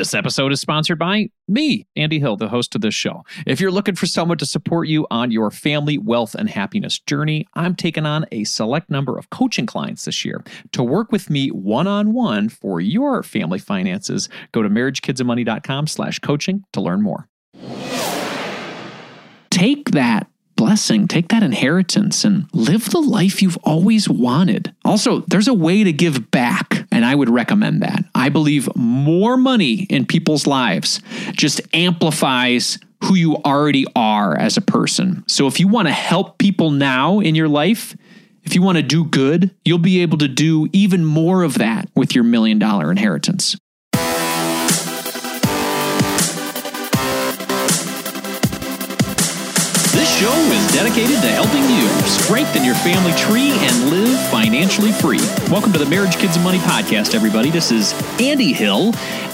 This episode is sponsored by me, Andy Hill, the host of this show. If you're looking for someone to support you on your family, wealth, and happiness journey, I'm taking on a select number of coaching clients this year. To work with me one-on-one for your family finances, go to marriagekidsandmoney.com slash coaching to learn more. Take that blessing, take that inheritance and live the life you've always wanted. Also, there's a way to give back, and I would recommend that. I believe more money in people's lives just amplifies who you already are as a person. So if you want to help people now in your life, if you want to do good, you'll be able to do even more of that with your million dollar inheritance. Show is dedicated to helping you strengthen your family tree and live financially free. Welcome to the Marriage, Kids, and Money podcast, everybody. This is Andy Hill,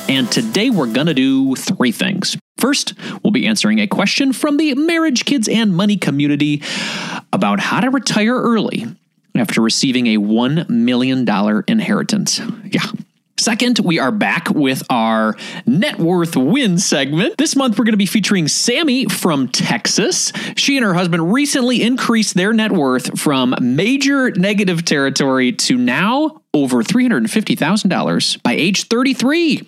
and today we're going to do three things. First, we'll be answering a question from the Marriage, Kids, and Money community about how to retire early after receiving a $1 million inheritance. Yeah, Second, we are back with our net worth win segment. This month, we're going to be featuring Sammy from Texas. She and her husband recently increased their net worth from major negative territory to now over $350,000 by age 33.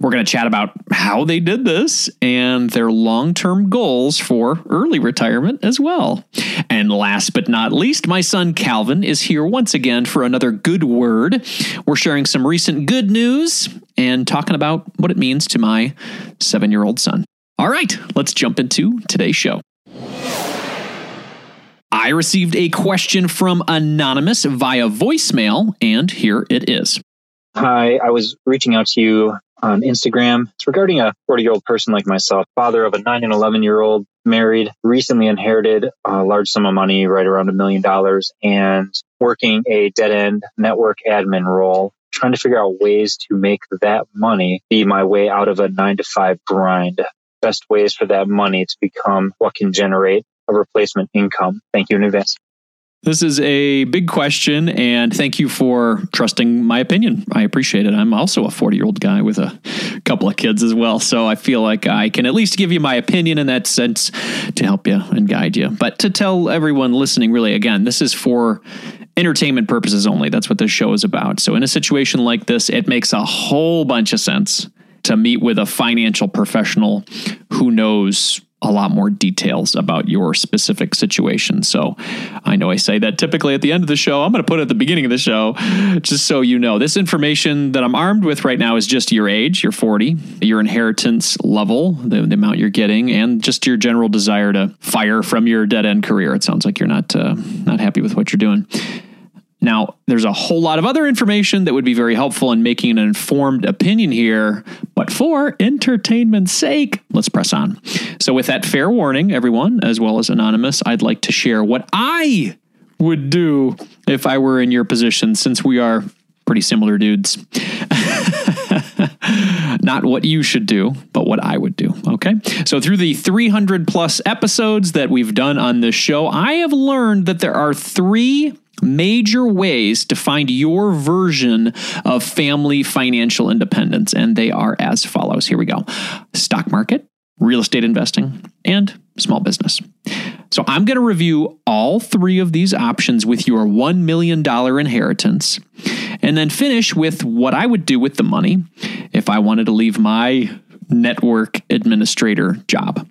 We're going to chat about how they did this and their long term goals for early retirement as well. And last but not least, my son Calvin is here once again for another good word. We're sharing some recent good news and talking about what it means to my seven year old son. All right, let's jump into today's show. I received a question from Anonymous via voicemail, and here it is. Hi, I was reaching out to you on Instagram. It's regarding a 40 year old person like myself, father of a 9 and 11 year old, married, recently inherited a large sum of money, right around a million dollars, and working a dead end network admin role, trying to figure out ways to make that money be my way out of a nine to five grind. Best ways for that money to become what can generate replacement income. Thank you in advance. This is a big question, and thank you for trusting my opinion. I appreciate it. I'm also a 40 year old guy with a couple of kids as well, so I feel like I can at least give you my opinion in that sense to help you and guide you. But to tell everyone listening, really, again, this is for entertainment purposes only. That's what this show is about. So, in a situation like this, it makes a whole bunch of sense to meet with a financial professional who knows a lot more details about your specific situation. So I know I say that typically at the end of the show. I'm going to put it at the beginning of the show just so you know. This information that I'm armed with right now is just your age, you're 40, your inheritance level, the, the amount you're getting, and just your general desire to fire from your dead end career. It sounds like you're not uh, not happy with what you're doing. Now, there's a whole lot of other information that would be very helpful in making an informed opinion here, but for entertainment's sake, let's press on. So, with that fair warning, everyone, as well as Anonymous, I'd like to share what I would do if I were in your position, since we are pretty similar dudes. Not what you should do, but what I would do. Okay. So, through the 300 plus episodes that we've done on this show, I have learned that there are three major ways to find your version of family financial independence. And they are as follows. Here we go stock market, real estate investing, and small business. So I'm going to review all three of these options with your $1 million inheritance and then finish with what I would do with the money if I wanted to leave my network administrator job.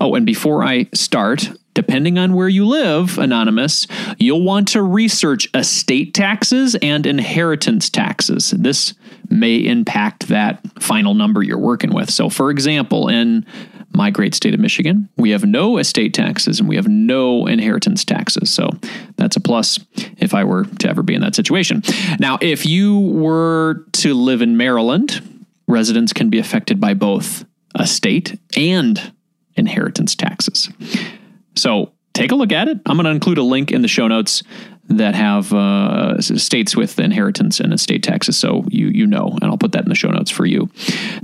Oh, and before I start, depending on where you live, Anonymous, you'll want to research estate taxes and inheritance taxes. This may impact that final number you're working with. So, for example, in my great state of Michigan, we have no estate taxes and we have no inheritance taxes. So that's a plus if I were to ever be in that situation. Now, if you were to live in Maryland, residents can be affected by both estate and inheritance taxes. So take a look at it. I'm going to include a link in the show notes that have uh, states with inheritance and estate taxes, so you you know, and I'll put that in the show notes for you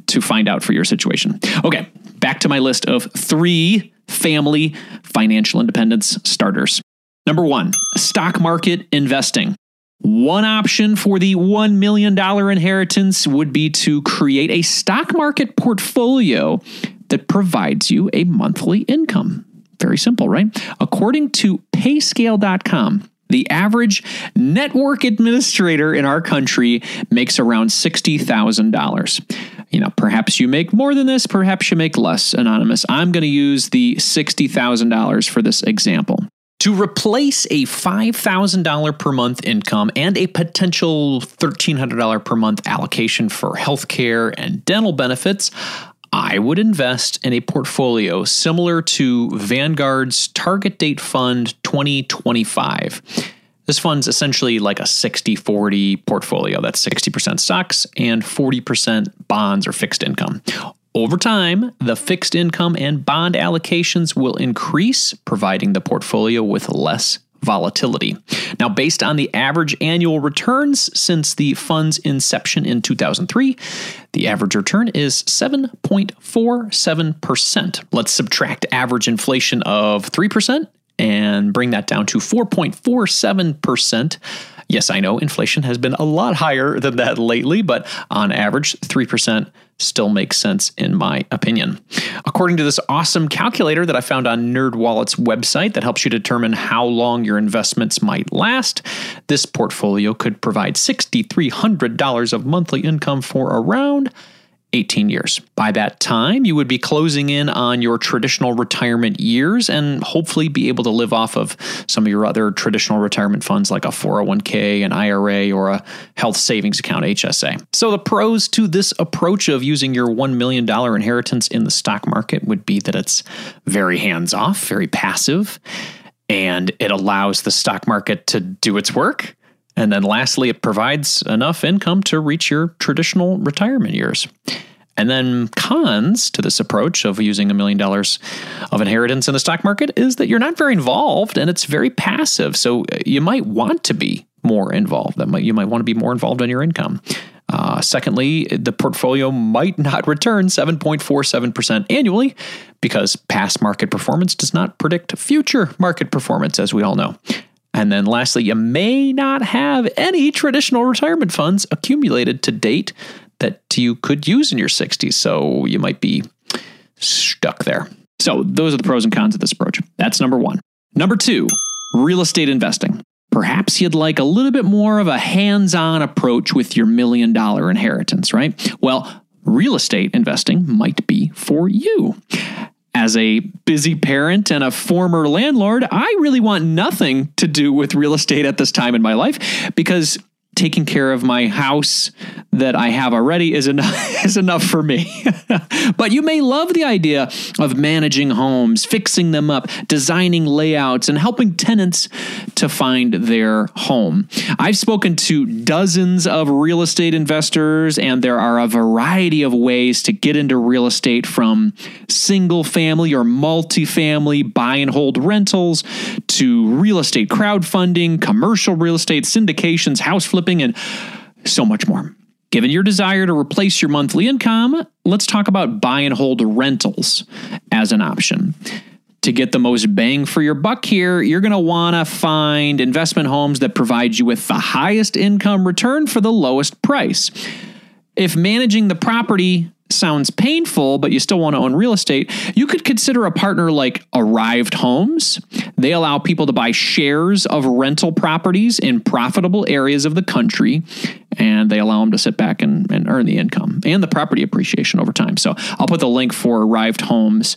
to find out for your situation. Okay, back to my list of three family financial independence starters. Number one, stock market investing. One option for the $1 million inheritance would be to create a stock market portfolio that provides you a monthly income. Very simple, right? According to payscale.com, the average network administrator in our country makes around $60,000. You know, perhaps you make more than this, perhaps you make less, Anonymous. I'm going to use the $60,000 for this example. To replace a $5,000 per month income and a potential $1,300 per month allocation for healthcare and dental benefits, I would invest in a portfolio similar to Vanguard's Target Date Fund 2025. This fund's essentially like a 60 40 portfolio. That's 60% stocks and 40% bonds or fixed income. Over time, the fixed income and bond allocations will increase, providing the portfolio with less volatility. Now, based on the average annual returns since the fund's inception in 2003, the average return is 7.47%. Let's subtract average inflation of 3% and bring that down to 4.47%. Yes, I know inflation has been a lot higher than that lately, but on average, 3% still makes sense in my opinion. According to this awesome calculator that I found on NerdWallet's website that helps you determine how long your investments might last, this portfolio could provide $6,300 of monthly income for around 18 years. By that time, you would be closing in on your traditional retirement years and hopefully be able to live off of some of your other traditional retirement funds like a 401k, an IRA, or a health savings account, HSA. So, the pros to this approach of using your $1 million inheritance in the stock market would be that it's very hands off, very passive, and it allows the stock market to do its work and then lastly, it provides enough income to reach your traditional retirement years. And then cons to this approach of using a million dollars of inheritance in the stock market is that you're not very involved and it's very passive. So uh, you might want to be more involved. That you might want to be more involved in your income. Uh, secondly, the portfolio might not return 7.47% annually because past market performance does not predict future market performance, as we all know. And then lastly, you may not have any traditional retirement funds accumulated to date that you could use in your 60s. So you might be stuck there. So those are the pros and cons of this approach. That's number one. Number two, real estate investing. Perhaps you'd like a little bit more of a hands on approach with your million dollar inheritance, right? Well, real estate investing might be for you. As a busy parent and a former landlord, I really want nothing to do with real estate at this time in my life because taking care of my house that I have already is enough is enough for me. but you may love the idea of managing homes, fixing them up, designing layouts and helping tenants to find their home. I've spoken to dozens of real estate investors and there are a variety of ways to get into real estate from single family or multifamily buy and hold rentals to real estate crowdfunding, commercial real estate syndications, house flipping, and so much more. Given your desire to replace your monthly income, let's talk about buy and hold rentals as an option. To get the most bang for your buck here, you're going to want to find investment homes that provide you with the highest income return for the lowest price. If managing the property sounds painful, but you still want to own real estate, you could consider a partner like Arrived Homes. They allow people to buy shares of rental properties in profitable areas of the country, and they allow them to sit back and, and earn the income and the property appreciation over time. So I'll put the link for Arrived Homes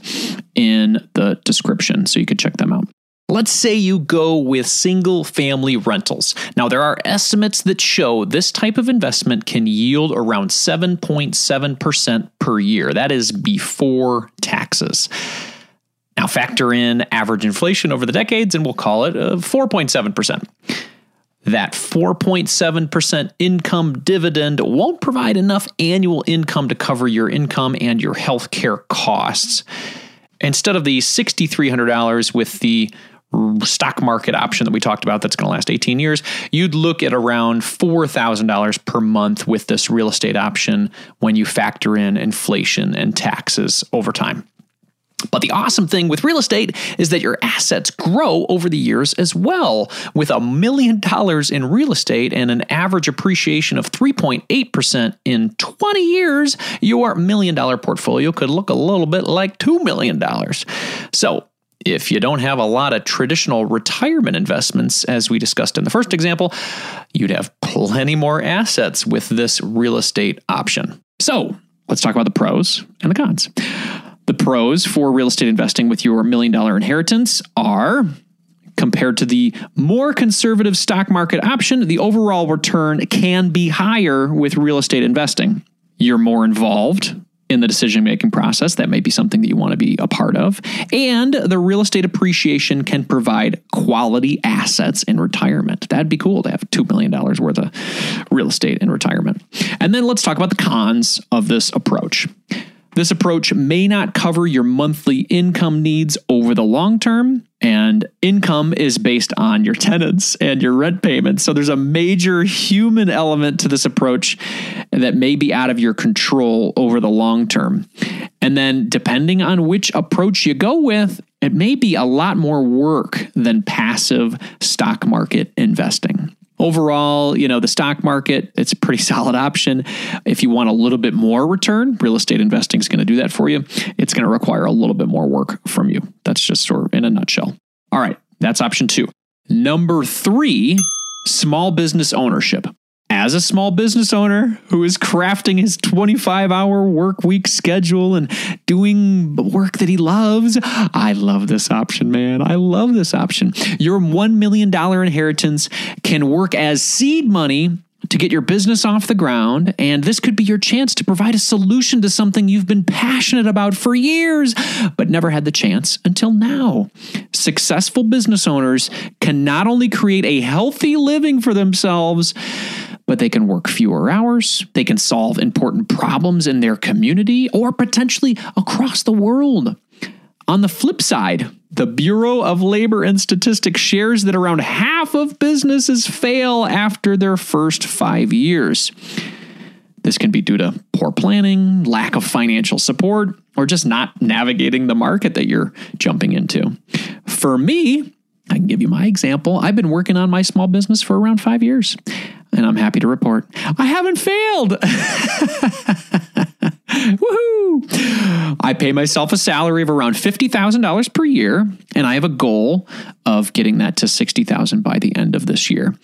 in the description so you could check them out. Let's say you go with single family rentals. Now, there are estimates that show this type of investment can yield around 7.7% per year. That is before taxes. Now, factor in average inflation over the decades, and we'll call it 4.7%. Uh, that 4.7% income dividend won't provide enough annual income to cover your income and your healthcare costs. Instead of the $6,300 with the stock market option that we talked about that's going to last 18 years, you'd look at around $4,000 per month with this real estate option when you factor in inflation and taxes over time. But the awesome thing with real estate is that your assets grow over the years as well. With a million dollars in real estate and an average appreciation of 3.8% in 20 years, your million dollar portfolio could look a little bit like $2 million. So, if you don't have a lot of traditional retirement investments, as we discussed in the first example, you'd have plenty more assets with this real estate option. So, let's talk about the pros and the cons. The pros for real estate investing with your million dollar inheritance are compared to the more conservative stock market option, the overall return can be higher with real estate investing. You're more involved in the decision making process. That may be something that you want to be a part of. And the real estate appreciation can provide quality assets in retirement. That'd be cool to have $2 million worth of real estate in retirement. And then let's talk about the cons of this approach. This approach may not cover your monthly income needs over the long term, and income is based on your tenants and your rent payments. So there's a major human element to this approach that may be out of your control over the long term. And then, depending on which approach you go with, it may be a lot more work than passive stock market investing. Overall, you know, the stock market, it's a pretty solid option. If you want a little bit more return, real estate investing is going to do that for you. It's going to require a little bit more work from you. That's just sort of in a nutshell. All right, that's option two. Number three, small business ownership as a small business owner who is crafting his 25 hour work week schedule and doing work that he loves, I love this option, man. I love this option. Your $1 million inheritance can work as seed money to get your business off the ground, and this could be your chance to provide a solution to something you've been passionate about for years, but never had the chance until now. Successful business owners can not only create a healthy living for themselves, but they can work fewer hours, they can solve important problems in their community or potentially across the world. On the flip side, the Bureau of Labor and Statistics shares that around half of businesses fail after their first five years. This can be due to poor planning, lack of financial support, or just not navigating the market that you're jumping into. For me, I can give you my example. I've been working on my small business for around five years and I'm happy to report I haven't failed. Woohoo! I pay myself a salary of around $50,000 per year, and I have a goal of getting that to 60,000 by the end of this year.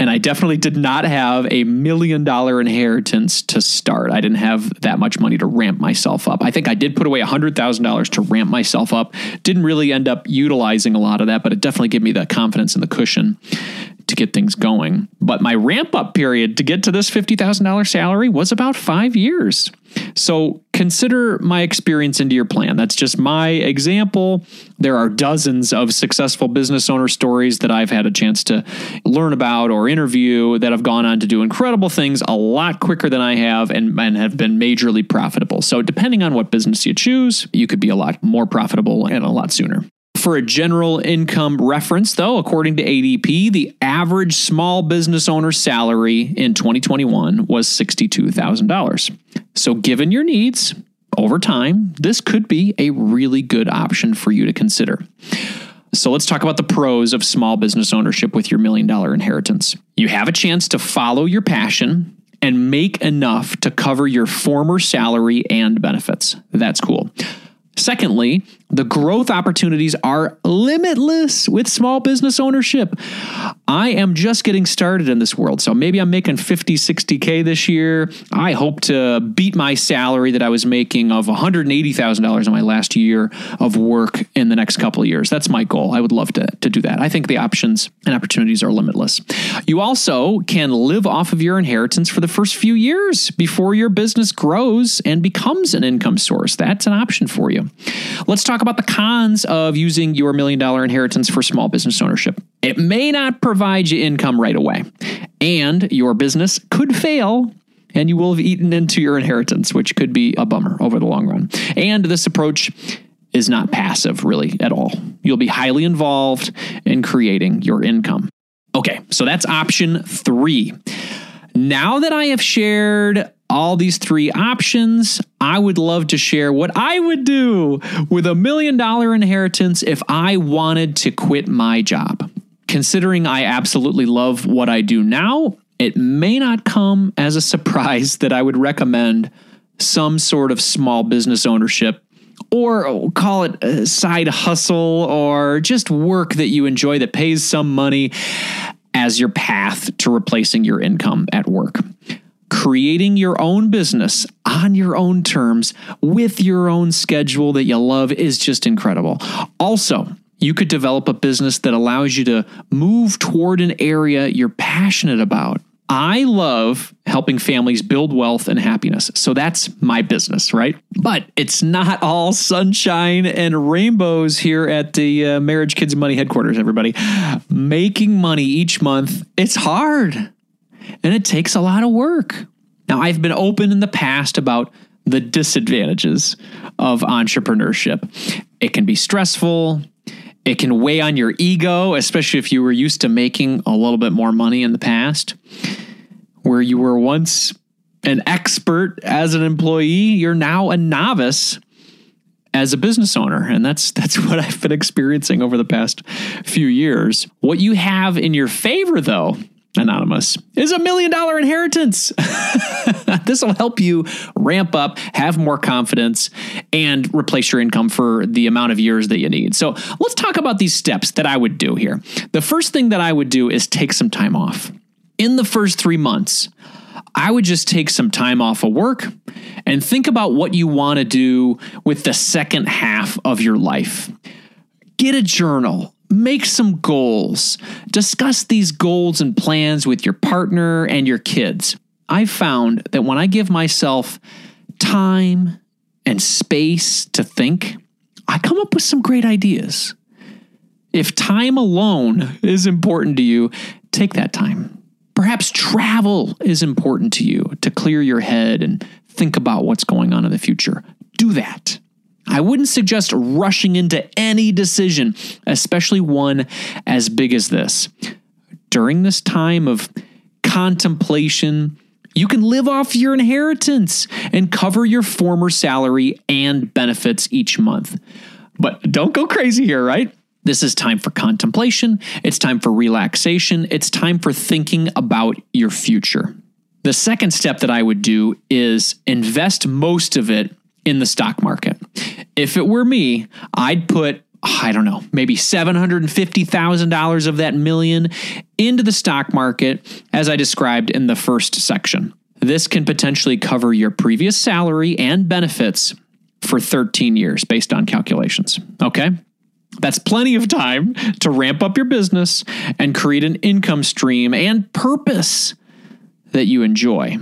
And I definitely did not have a million dollar inheritance to start. I didn't have that much money to ramp myself up. I think I did put away $100,000 to ramp myself up. Didn't really end up utilizing a lot of that, but it definitely gave me the confidence and the cushion to get things going. But my ramp up period to get to this $50,000 salary was about five years. So consider my experience into your plan. That's just my example. There are dozens of successful business owner stories that I've had a chance to learn about or interview that have gone on to do incredible things a lot quicker than I have and, and have been majorly profitable. So, depending on what business you choose, you could be a lot more profitable and a lot sooner. For a general income reference, though, according to ADP, the average small business owner salary in 2021 was $62,000. So, given your needs over time, this could be a really good option for you to consider. So let's talk about the pros of small business ownership with your million dollar inheritance. You have a chance to follow your passion and make enough to cover your former salary and benefits. That's cool. Secondly, the growth opportunities are limitless with small business ownership. I am just getting started in this world. So maybe I'm making 50, 60K this year. I hope to beat my salary that I was making of $180,000 in my last year of work in the next couple of years. That's my goal. I would love to, to do that. I think the options and opportunities are limitless. You also can live off of your inheritance for the first few years before your business grows and becomes an income source. That's an option for you. Let's talk about the cons of using your million dollar inheritance for small business ownership. It may not provide you income right away, and your business could fail and you will have eaten into your inheritance, which could be a bummer over the long run. And this approach is not passive really at all. You'll be highly involved in creating your income. Okay, so that's option three. Now that I have shared all these three options, I would love to share what I would do with a million dollar inheritance if I wanted to quit my job. Considering I absolutely love what I do now, it may not come as a surprise that I would recommend some sort of small business ownership or oh, call it a side hustle or just work that you enjoy that pays some money as your path to replacing your income at work. Creating your own business on your own terms with your own schedule that you love is just incredible. Also, you could develop a business that allows you to move toward an area you're passionate about I love helping families build wealth and happiness. So that's my business, right? But it's not all sunshine and rainbows here at the uh, Marriage Kids Money headquarters, everybody. Making money each month, it's hard and it takes a lot of work. Now, I've been open in the past about the disadvantages of entrepreneurship. It can be stressful, it can weigh on your ego, especially if you were used to making a little bit more money in the past. Where you were once an expert as an employee, you're now a novice as a business owner and that's that's what I've been experiencing over the past few years. What you have in your favor though, anonymous, is a million dollar inheritance. this will help you ramp up, have more confidence and replace your income for the amount of years that you need. So, let's talk about these steps that I would do here. The first thing that I would do is take some time off in the first three months, I would just take some time off of work and think about what you want to do with the second half of your life. Get a journal, make some goals, discuss these goals and plans with your partner and your kids. I've found that when I give myself time and space to think, I come up with some great ideas. If time alone is important to you, take that time. Perhaps travel is important to you to clear your head and think about what's going on in the future. Do that. I wouldn't suggest rushing into any decision, especially one as big as this. During this time of contemplation, you can live off your inheritance and cover your former salary and benefits each month. But don't go crazy here, right? This is time for contemplation. It's time for relaxation. It's time for thinking about your future. The second step that I would do is invest most of it in the stock market. If it were me, I'd put I don't know, maybe $750,000 of that million into the stock market, as I described in the first section. This can potentially cover your previous salary and benefits for 13 years based on calculations. Okay. That's plenty of time to ramp up your business and create an income stream and purpose that you enjoy.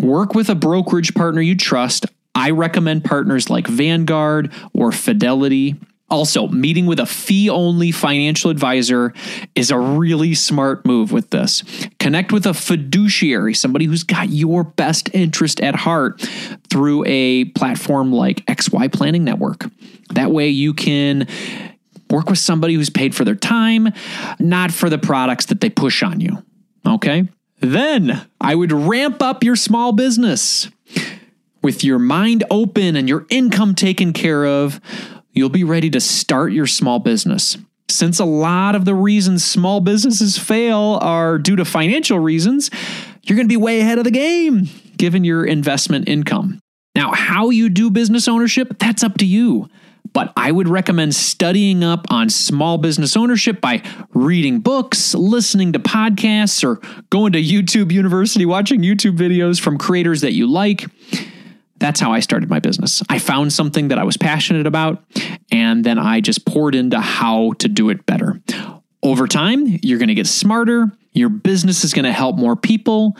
Work with a brokerage partner you trust. I recommend partners like Vanguard or Fidelity. Also, meeting with a fee only financial advisor is a really smart move with this. Connect with a fiduciary, somebody who's got your best interest at heart through a platform like XY Planning Network. That way you can work with somebody who's paid for their time, not for the products that they push on you. Okay? Then I would ramp up your small business. With your mind open and your income taken care of, you'll be ready to start your small business. Since a lot of the reasons small businesses fail are due to financial reasons, you're going to be way ahead of the game given your investment income. Now, how you do business ownership, that's up to you. But I would recommend studying up on small business ownership by reading books, listening to podcasts, or going to YouTube University, watching YouTube videos from creators that you like. That's how I started my business. I found something that I was passionate about, and then I just poured into how to do it better. Over time, you're going to get smarter, your business is going to help more people,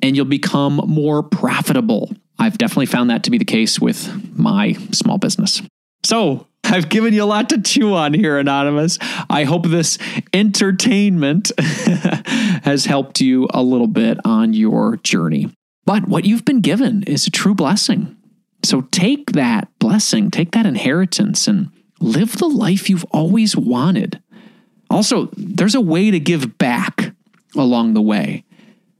and you'll become more profitable. I've definitely found that to be the case with my small business. So, I've given you a lot to chew on here, Anonymous. I hope this entertainment has helped you a little bit on your journey. But what you've been given is a true blessing. So take that blessing, take that inheritance, and live the life you've always wanted. Also, there's a way to give back along the way.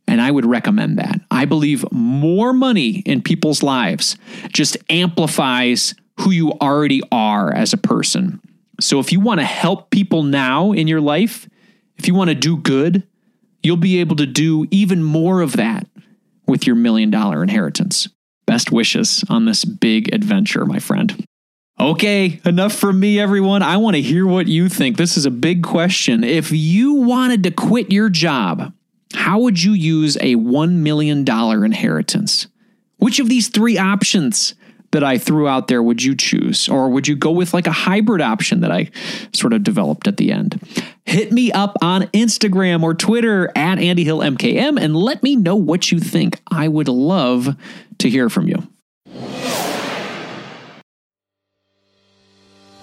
And I would recommend that. I believe more money in people's lives just amplifies who you already are as a person. So if you want to help people now in your life, if you want to do good, you'll be able to do even more of that with your million dollar inheritance. Best wishes on this big adventure, my friend. Okay, enough from me, everyone. I want to hear what you think. This is a big question. If you wanted to quit your job, how would you use a $1 million inheritance? Which of these three options that I threw out there would you choose? Or would you go with like a hybrid option that I sort of developed at the end? Hit me up on Instagram or Twitter at Andy Hill MKM and let me know what you think. I would love to hear from you.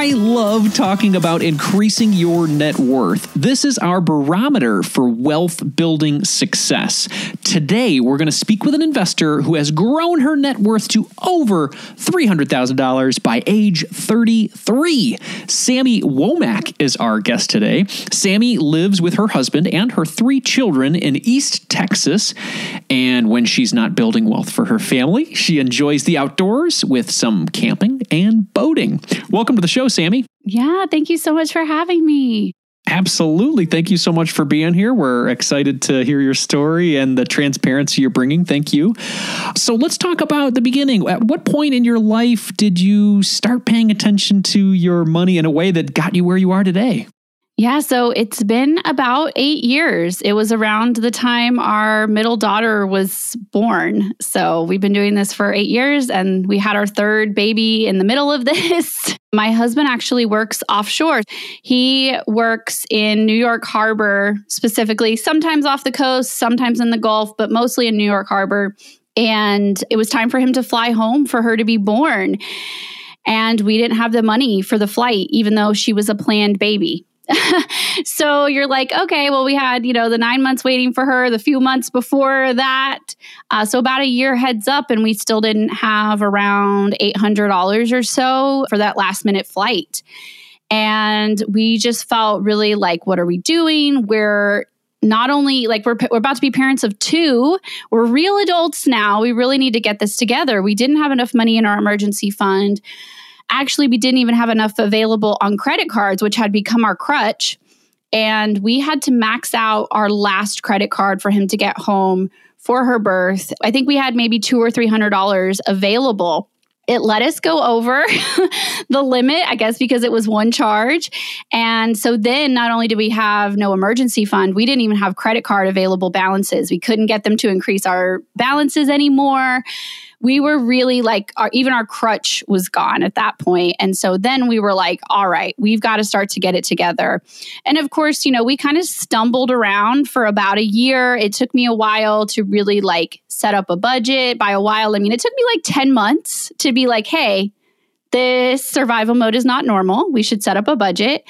I love talking about increasing your net worth. This is our barometer for wealth building success. Today, we're going to speak with an investor who has grown her net worth to over $300,000 by age 33. Sammy Womack is our guest today. Sammy lives with her husband and her three children in East Texas. And when she's not building wealth for her family, she enjoys the outdoors with some camping and boating. Welcome to the show, Sammy. Yeah, thank you so much for having me. Absolutely. Thank you so much for being here. We're excited to hear your story and the transparency you're bringing. Thank you. So let's talk about the beginning. At what point in your life did you start paying attention to your money in a way that got you where you are today? Yeah, so it's been about eight years. It was around the time our middle daughter was born. So we've been doing this for eight years and we had our third baby in the middle of this. My husband actually works offshore. He works in New York Harbor, specifically, sometimes off the coast, sometimes in the Gulf, but mostly in New York Harbor. And it was time for him to fly home for her to be born. And we didn't have the money for the flight, even though she was a planned baby. so you're like, okay, well, we had, you know, the nine months waiting for her, the few months before that. Uh, so about a year heads up, and we still didn't have around $800 or so for that last minute flight. And we just felt really like, what are we doing? We're not only like we're, we're about to be parents of two, we're real adults now. We really need to get this together. We didn't have enough money in our emergency fund. Actually, we didn't even have enough available on credit cards, which had become our crutch. And we had to max out our last credit card for him to get home for her birth. I think we had maybe two or three hundred dollars available it let us go over the limit, I guess, because it was one charge. And so then not only did we have no emergency fund, we didn't even have credit card available balances. We couldn't get them to increase our balances anymore we were really like our, even our crutch was gone at that point and so then we were like all right we've got to start to get it together and of course you know we kind of stumbled around for about a year it took me a while to really like set up a budget by a while i mean it took me like 10 months to be like hey this survival mode is not normal. We should set up a budget.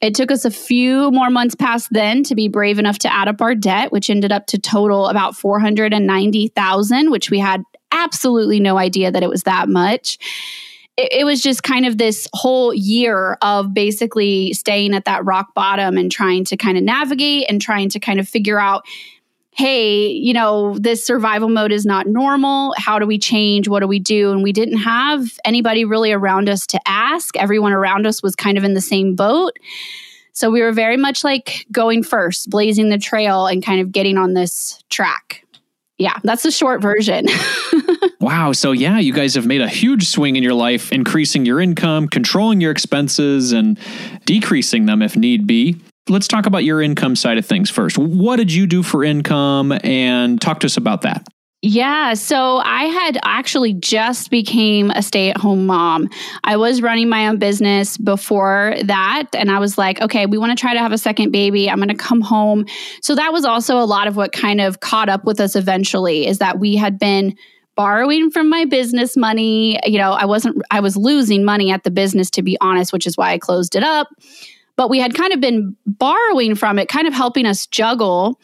It took us a few more months past then to be brave enough to add up our debt, which ended up to total about 490,000, which we had absolutely no idea that it was that much. It, it was just kind of this whole year of basically staying at that rock bottom and trying to kind of navigate and trying to kind of figure out hey, you know, this survival mode is not normal. How do we change? What do we do? And we didn't have anybody really around us to ask. Everyone around us was kind of in the same boat. So we were very much like going first, blazing the trail and kind of getting on this track yeah, that's the short version. wow. So, yeah, you guys have made a huge swing in your life, increasing your income, controlling your expenses, and decreasing them if need be. Let's talk about your income side of things first. What did you do for income and talk to us about that? Yeah, so I had actually just became a stay-at-home mom. I was running my own business before that and I was like, okay, we want to try to have a second baby. I'm going to come home. So that was also a lot of what kind of caught up with us eventually is that we had been borrowing from my business money. You know, I wasn't I was losing money at the business to be honest, which is why I closed it up. But we had kind of been borrowing from it, kind of helping us juggle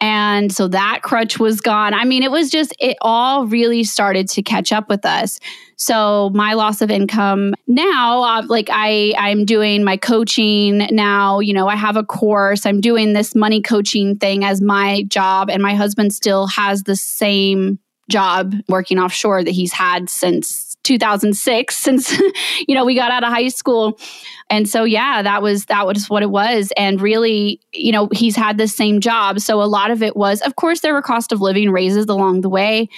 and so that crutch was gone. I mean, it was just, it all really started to catch up with us. So my loss of income now, uh, like I, I'm doing my coaching now, you know, I have a course, I'm doing this money coaching thing as my job. And my husband still has the same job working offshore that he's had since 2006 since you know we got out of high school and so yeah that was that was what it was and really you know he's had the same job so a lot of it was of course there were cost of living raises along the way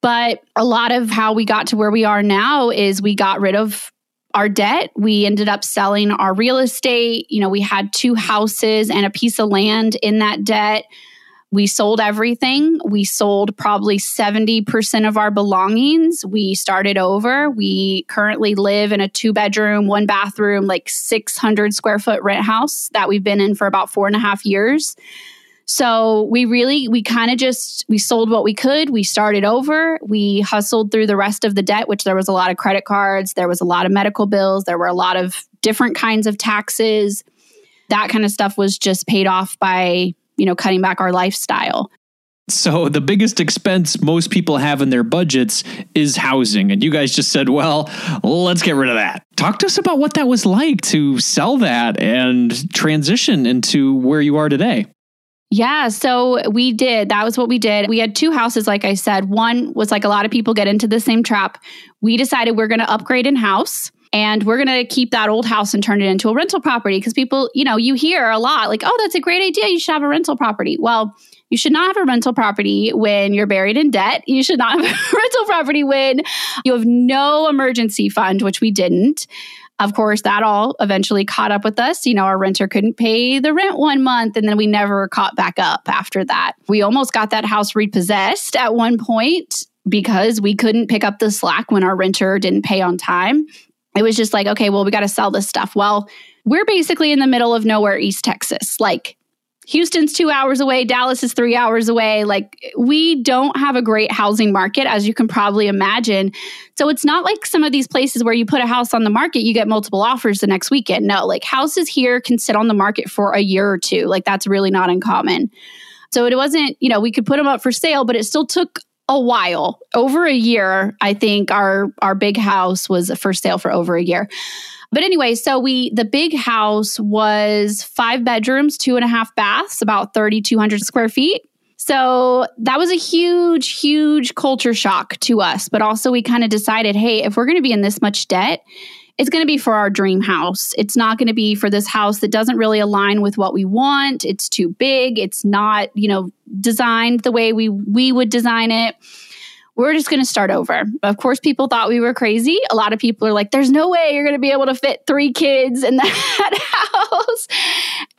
but a lot of how we got to where we are now is we got rid of our debt. We ended up selling our real estate. You know, we had two houses and a piece of land in that debt. We sold everything. We sold probably 70% of our belongings. We started over. We currently live in a two bedroom, one bathroom, like 600 square foot rent house that we've been in for about four and a half years. So we really, we kind of just, we sold what we could. We started over. We hustled through the rest of the debt, which there was a lot of credit cards, there was a lot of medical bills, there were a lot of different kinds of taxes. That kind of stuff was just paid off by you know, cutting back our lifestyle. So, the biggest expense most people have in their budgets is housing. And you guys just said, well, let's get rid of that. Talk to us about what that was like to sell that and transition into where you are today. Yeah, so we did. That was what we did. We had two houses, like I said. One was like a lot of people get into the same trap. We decided we're going to upgrade in house and we're going to keep that old house and turn it into a rental property because people, you know, you hear a lot like, oh, that's a great idea. You should have a rental property. Well, you should not have a rental property when you're buried in debt. You should not have a rental property when you have no emergency fund, which we didn't. Of course, that all eventually caught up with us. You know, our renter couldn't pay the rent one month, and then we never caught back up after that. We almost got that house repossessed at one point because we couldn't pick up the slack when our renter didn't pay on time it was just like, okay, well, we got to sell this stuff. Well, we're basically in the middle of nowhere, East Texas. Like, Houston's two hours away, Dallas is three hours away. Like, we don't have a great housing market, as you can probably imagine. So, it's not like some of these places where you put a house on the market, you get multiple offers the next weekend. No, like, houses here can sit on the market for a year or two. Like, that's really not uncommon. So, it wasn't, you know, we could put them up for sale, but it still took a while over a year i think our our big house was for sale for over a year but anyway, so we, the big house was five bedrooms, two and a half baths, about 3,200 square feet. So that was a huge, huge culture shock to us. But also, we kind of decided hey, if we're going to be in this much debt, it's going to be for our dream house. It's not going to be for this house that doesn't really align with what we want. It's too big. It's not, you know, designed the way we we would design it we're just going to start over. Of course, people thought we were crazy. A lot of people are like, there's no way you're going to be able to fit three kids in that house.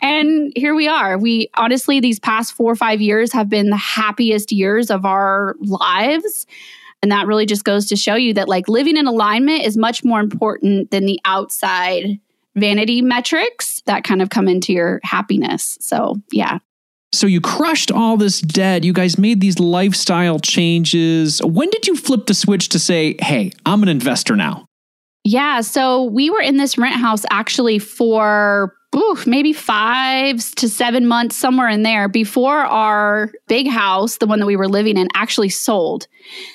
And here we are. We honestly, these past four or five years have been the happiest years of our lives. And that really just goes to show you that like living in alignment is much more important than the outside vanity metrics that kind of come into your happiness. So, yeah. So you crushed all this debt. You guys made these lifestyle changes. When did you flip the switch to say, hey, I'm an investor now? Yeah. So we were in this rent house actually for ooh, maybe five to seven months, somewhere in there, before our big house, the one that we were living in, actually sold.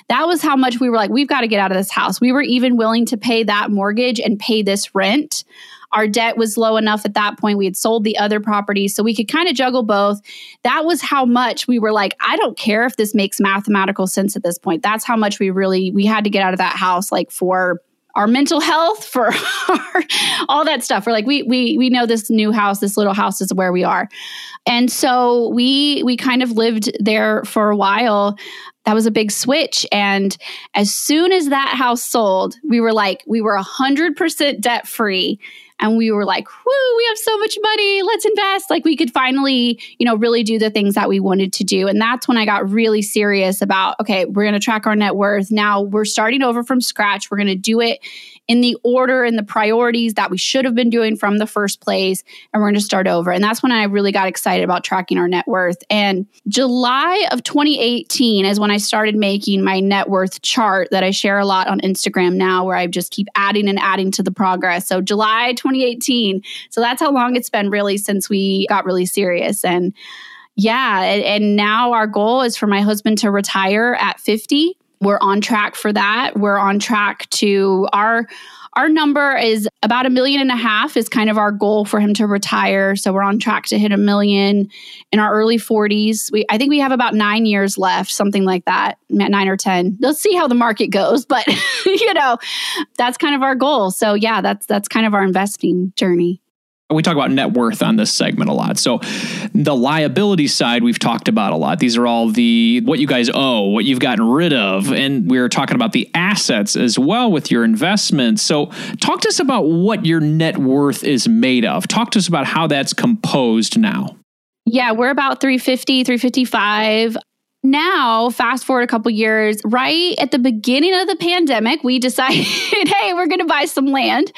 That was how much we were like, we've got to get out of this house. We were even willing to pay that mortgage and pay this rent our debt was low enough at that point. We had sold the other properties, so we could kind of juggle both. That was how much we were like, I don't care if this makes mathematical sense at this point. That's how much we really we had to get out of that house like for our mental health for our, all that stuff. We're like we we we know this new house this little house is where we are. And so we we kind of lived there for a while. That was a big switch. And as soon as that house sold we were like we were 100% debt free and we were like, whoo, we have so much money. Let's invest. Like we could finally, you know, really do the things that we wanted to do. And that's when I got really serious about, okay, we're going to track our net worth. Now we're starting over from scratch. We're going to do it in the order and the priorities that we should have been doing from the first place. And we're going to start over. And that's when I really got excited about tracking our net worth. And July of 2018 is when I started making my net worth chart that I share a lot on Instagram now, where I just keep adding and adding to the progress. So July 2018. So that's how long it's been really since we got really serious. And yeah, and, now our goal is for my husband to retire at 50 we're on track for that. We're on track to our our number is about a million and a half is kind of our goal for him to retire. So we're on track to hit a million in our early 40s. We I think we have about 9 years left, something like that, 9 or 10. Let's see how the market goes, but you know, that's kind of our goal. So yeah, that's that's kind of our investing journey we talk about net worth on this segment a lot. So the liability side we've talked about a lot. These are all the what you guys owe, what you've gotten rid of, and we are talking about the assets as well with your investments. So talk to us about what your net worth is made of. Talk to us about how that's composed now. Yeah, we're about 350, 355 now, fast forward a couple years, right at the beginning of the pandemic, we decided, hey, we're going to buy some land.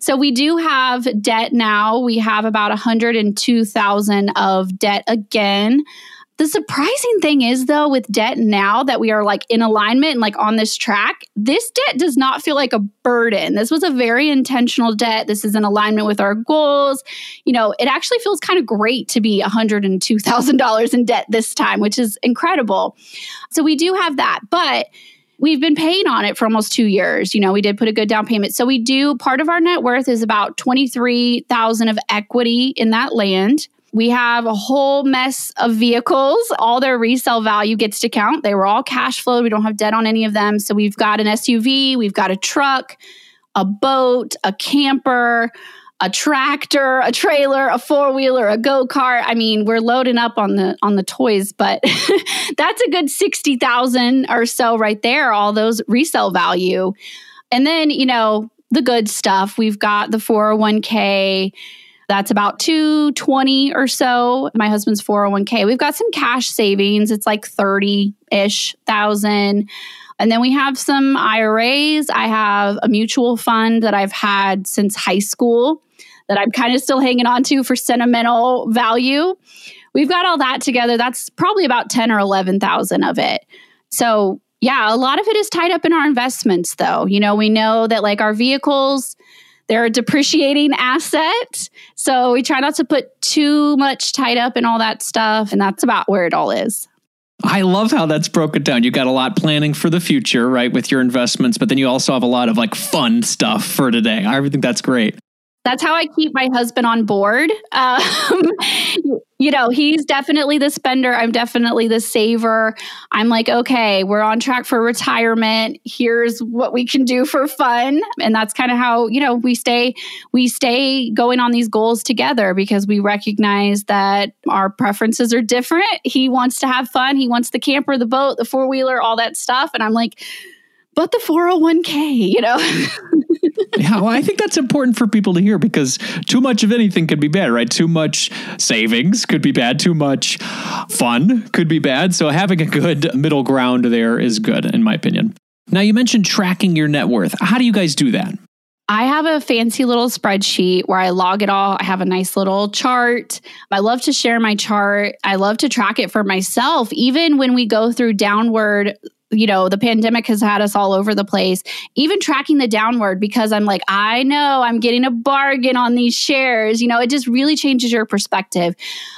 So we do have debt now. We have about 102,000 of debt again. The surprising thing is, though, with debt now that we are like in alignment and like on this track, this debt does not feel like a burden. This was a very intentional debt. This is in alignment with our goals. You know, it actually feels kind of great to be $102,000 in debt this time, which is incredible. So we do have that. But we've been paying on it for almost two years. You know, we did put a good down payment. So we do part of our net worth is about 23,000 of equity in that land. We have a whole mess of vehicles. All their resale value gets to count. They were all cash flowed. We don't have debt on any of them. So we've got an SUV, we've got a truck, a boat, a camper, a tractor, a trailer, a four wheeler, a go kart. I mean, we're loading up on the on the toys, but that's a good sixty thousand or so right there. All those resale value, and then you know the good stuff. We've got the four hundred oh one k that's about 220 or so. My husband's 401k. We've got some cash savings. It's like 30 ish thousand. And then we have some IRAs. I have a mutual fund that I've had since high school that I'm kind of still hanging on to for sentimental value. we've got all that together. That's probably about 10 or 11,000 of it. So, yeah, a lot of it is tied up in our investments though. You know, we know that like our vehicles they're a depreciating asset. So we try not to put too much tied up in all that stuff and that's about where it all is. I love how that's broken down. You got a lot planning for the future, right, with your investments, but then you also have a lot of like fun stuff for today. I think that's great that's how I keep my husband on board. Um, you know, he's definitely the spender. I'm definitely the saver. I'm like, okay, we're on track for retirement. Here's what we can do for fun, and that's kind of how you know we stay we stay going on these goals together because we recognize that our preferences are different. He wants to have fun. He wants the camper, the boat, the four wheeler, all that stuff, and I'm like, but the 401k, you know. yeah, well, I think that's important for people to hear because too much of anything could be bad, right? Too much savings could be bad. Too much fun could be bad. So having a good middle ground there is good, in my opinion. Now, you mentioned tracking your net worth. How do you guys do that? I have a fancy little spreadsheet where I log it all. I have a nice little chart. I love to share my chart. I love to track it for myself. Even when we go through downward you know, the pandemic has had us all over the place, even tracking the downward because I'm like, I know I'm getting a bargain on these shares. You know, it just really changes your perspective.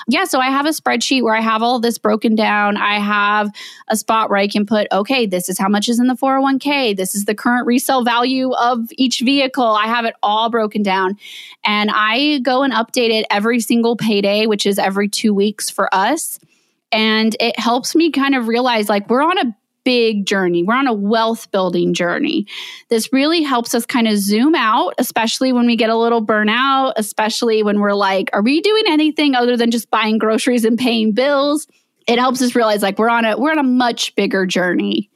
Yeah. So I have a spreadsheet where I have all this broken down. I have a spot where I can put, okay, this is how much is in the 401k. This is the current resale value of each vehicle. I have it all broken down. And I go and update it every single payday, which is every two weeks for us. And it helps me kind of realize like we're on a big journey. We're on a wealth building journey. This really helps us kind of zoom out, especially when we get a little burnout, especially when we're like, are we doing anything other than just buying groceries and paying bills? It helps us realize like we're on a we're on a much bigger journey.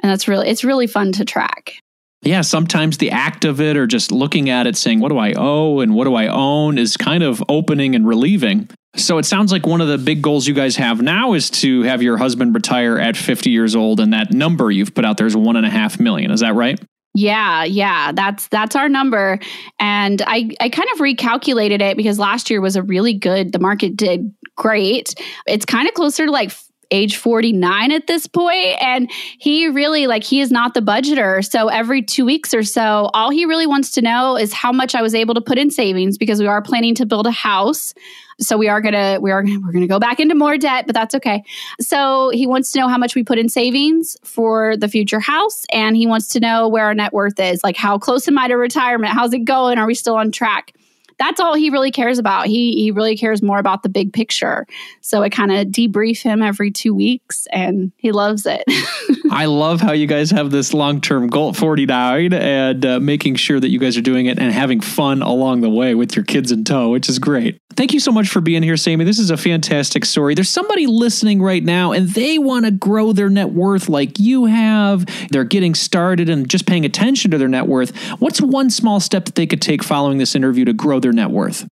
And that's really it's really fun to track. Yeah, sometimes the act of it or just looking at it saying, what do I owe and what do I own is kind of opening and relieving. So it sounds like one of the big goals you guys have now is to have your husband retire at 50 years old, and that number you've put out there is one and a half million. Is that right? Yeah, yeah, that's that's our number. And I I kind of recalculated it because last year was a really good the market did great. It's kind of closer to like age 49 at this point and he really like he is not the budgeter so every 2 weeks or so all he really wants to know is how much I was able to put in savings because we are planning to build a house so we are gonna we are we're gonna go back into more debt, but that's okay. So he wants to know how much we put in savings for the future house, and he wants to know where our net worth is. Like how close am I to retirement? How's it going? Are we still on track? That's all he really cares about. He he really cares more about the big picture. So I kind of debrief him every two weeks, and he loves it. I love how you guys have this long term goal, forty nine, and uh, making sure that you guys are doing it and having fun along the way with your kids in tow, which is great. Thank you so much for being here, Sammy. This is a fantastic story. There's somebody listening right now, and they want to grow their net worth like you have. They're getting started and just paying attention to their net worth. What's one small step that they could take following this interview to grow their net worth?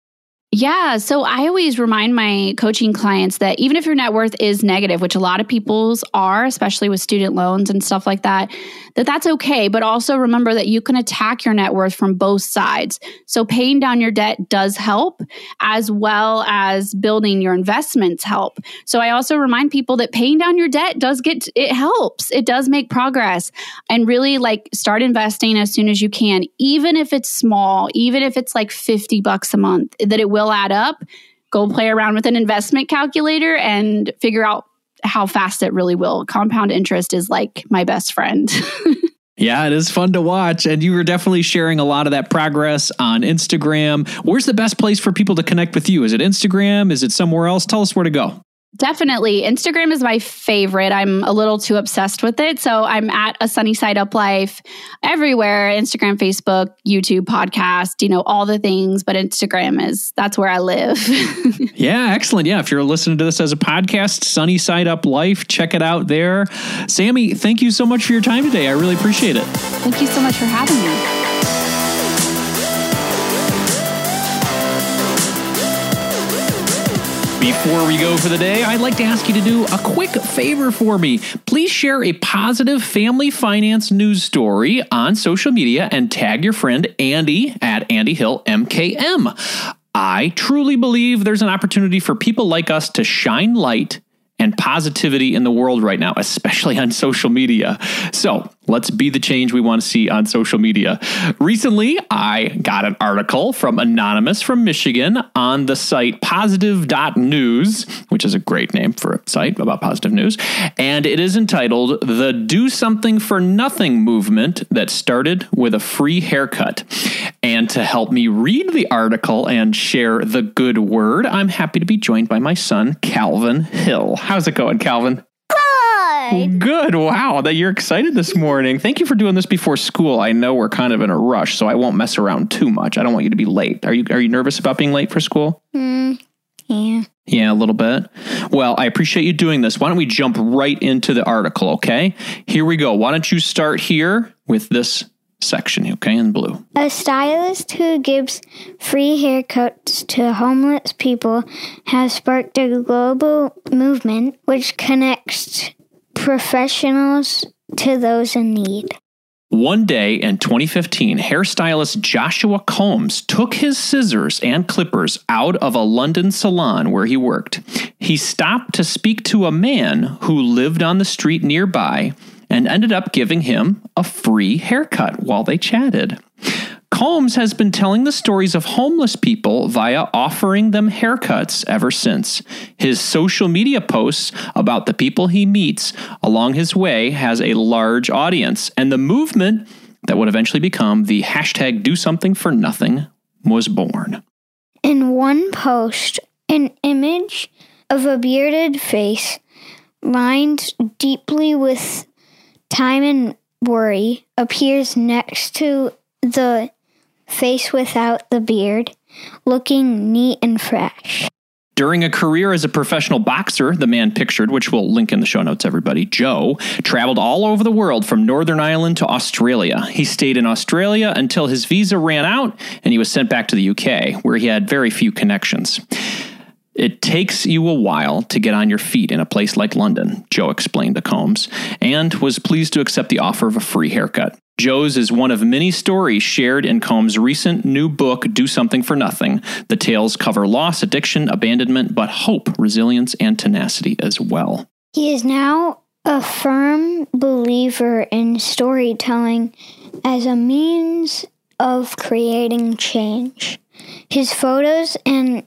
Yeah. So I always remind my coaching clients that even if your net worth is negative, which a lot of people's are, especially with student loans and stuff like that, that that's okay. But also remember that you can attack your net worth from both sides. So paying down your debt does help, as well as building your investments help. So I also remind people that paying down your debt does get, it helps. It does make progress and really like start investing as soon as you can, even if it's small, even if it's like 50 bucks a month, that it will will add up. Go play around with an investment calculator and figure out how fast it really will. Compound interest is like my best friend. Yeah, it is fun to watch. And you were definitely sharing a lot of that progress on Instagram. Where's the best place for people to connect with you? Is it Instagram? Is it somewhere else? Tell us where to go. Definitely. Instagram is my favorite. I'm a little too obsessed with it. So I'm at a sunny side up life everywhere Instagram, Facebook, YouTube, podcast, you know, all the things. But Instagram is that's where I live. yeah, excellent. Yeah. If you're listening to this as a podcast, Sunny Side Up Life, check it out there. Sammy, thank you so much for your time today. I really appreciate it. Thank you so much for having me. Before we go for the day, I'd like to ask you to do a quick favor for me. Please share a positive family finance news story on social media and tag your friend Andy at Andy Hill MKM. I truly believe there's an opportunity for people like us to shine light and positivity in the world right now, especially on social media. So let's be the change we want to see on social media. Recently, I got an article from Anonymous from Michigan on the site positive.news, which is a great name for a site about positive news. And it is entitled The Do Something for Nothing movement that started with a free haircut. And to help me read the article and share the good word, I'm happy to be joined by my son, Calvin Hill. How's it going, Calvin? Good. Good. Wow, that you're excited this morning. Thank you for doing this before school. I know we're kind of in a rush, so I won't mess around too much. I don't want you to be late. Are you are you nervous about being late for school? Mm, yeah. Yeah, a little bit. Well, I appreciate you doing this. Why don't we jump right into the article, okay? Here we go. Why don't you start here with this section, okay, in blue. A stylist who gives free haircuts to homeless people has sparked a global movement which connects professionals to those in need. One day in 2015, hairstylist Joshua Coombes took his scissors and clippers out of a London salon where he worked. He stopped to speak to a man who lived on the street nearby and ended up giving him a free haircut while they chatted. Coombes has been telling the stories of homeless people via offering them haircuts ever since. His social media posts about the people he meets along his way has a large audience, and the movement that would eventually become the hashtag do something for nothing was born. In one post, an image of a bearded face lined deeply with time and worry appears next to the face without the beard, looking neat and fresh. During a career as a professional boxer, the man pictured, which we'll link in the show notes, everybody, Joe, traveled all over the world from Northern Ireland to Australia. He stayed in Australia until his visa ran out and he was sent back to the UK, where he had very few connections. It takes you a while to get on your feet in a place like London, Joe explained to Coombes, and was pleased to accept the offer of a free haircut. Joe's is one of many stories shared in Coombes' recent new book, Do Something for Nothing. The tales cover loss, addiction, abandonment, but hope, resilience, and tenacity as well. He is now a firm believer in storytelling as a means of creating change. His photos and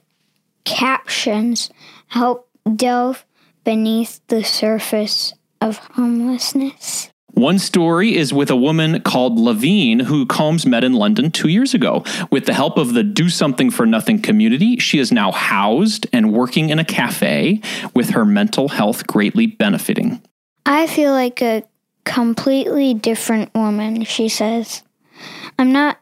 captions help delve beneath the surface of homelessness. One story is with a woman called Levine who Coombes met in London two years ago. With the help of the Do Something for Nothing community, she is now housed and working in a cafe with her mental health greatly benefiting. I feel like a completely different woman, she says. I'm not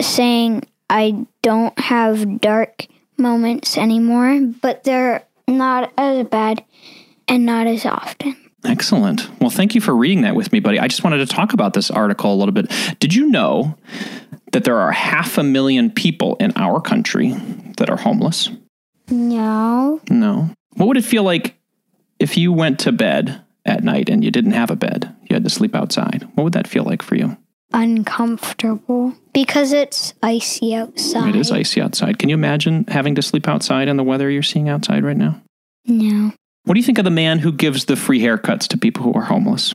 saying I don't have dark moments anymore, but they're not as bad and not as often. Excellent. Well, thank you for reading that with me, buddy. I just wanted to talk about this article a little bit. Did you know that there are half a million people in our country that are homeless? No. No. What would it feel like if you went to bed at night and you didn't have a bed? You had to sleep outside. What would that feel like for you? Uncomfortable because it's icy outside. It is icy outside. Can you imagine having to sleep outside in the weather you're seeing outside right now? No. What do you think of the man who gives the free haircuts to people who are homeless?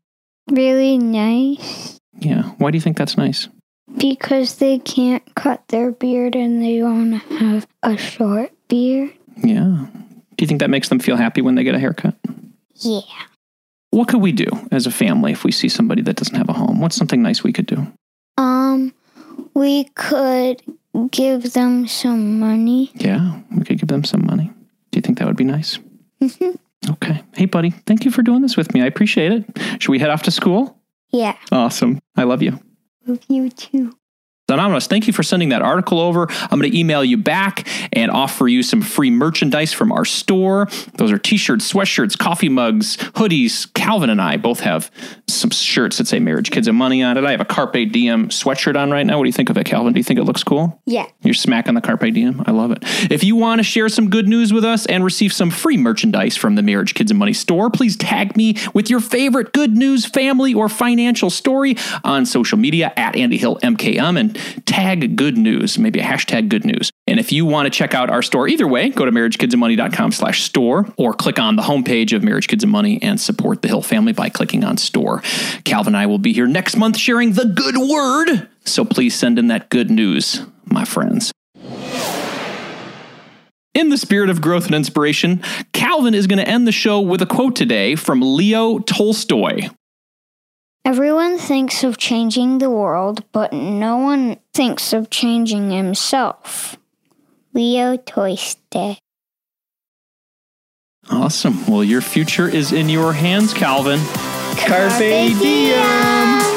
Really nice Yeah. Why do you think that's nice? because they can't cut their beard and they want to have a short beard. Yeah. Do you think that makes them feel happy when they get a haircut? Yeah. What could we do as a family if we see somebody that doesn't have a home? What's something nice we could do? Um, we could give them some money. Yeah, we could give them some money. Do you think that would be nice? Okay. Hey, buddy, thank you for doing this with me. I appreciate it. Should we head off to school? yeah. Awesome. I love you. Love you too. Anonymous, thank you for sending that article over. I'm going to email you back and offer you some free merchandise from our store. Those are t shirts, sweatshirts, coffee mugs, hoodies. Calvin and I both have some shirts that say Marriage, Kids, and Money on it. I have a Carpe Diem sweatshirt on right now. What do you think of it, Calvin? Do you think it looks cool? Yeah. You're smacking the Carpe Diem. I love it. If you want to share some good news with us and receive some free merchandise from the Marriage, Kids, and Money store, please tag me with your favorite good news, family, or financial story on social media at Andy Hill MKM and tag good news, maybe a hashtag good news. And if you want to check out our store either way, go to marriagekidsandmoney.com slash store or click on the homepage of Marriage Kids and Money and support the Hill family by clicking on store. Calvin and I will be here next month sharing the good word. So please send in that good news, my friends. In the spirit of growth and inspiration, Calvin is going to end the show with a quote today from Leo Tolstoy. Everyone thinks of changing the world, but no one thinks of changing himself. Leo Tolstoy. Awesome. Well, your future is in your hands, Calvin. Carpe diem.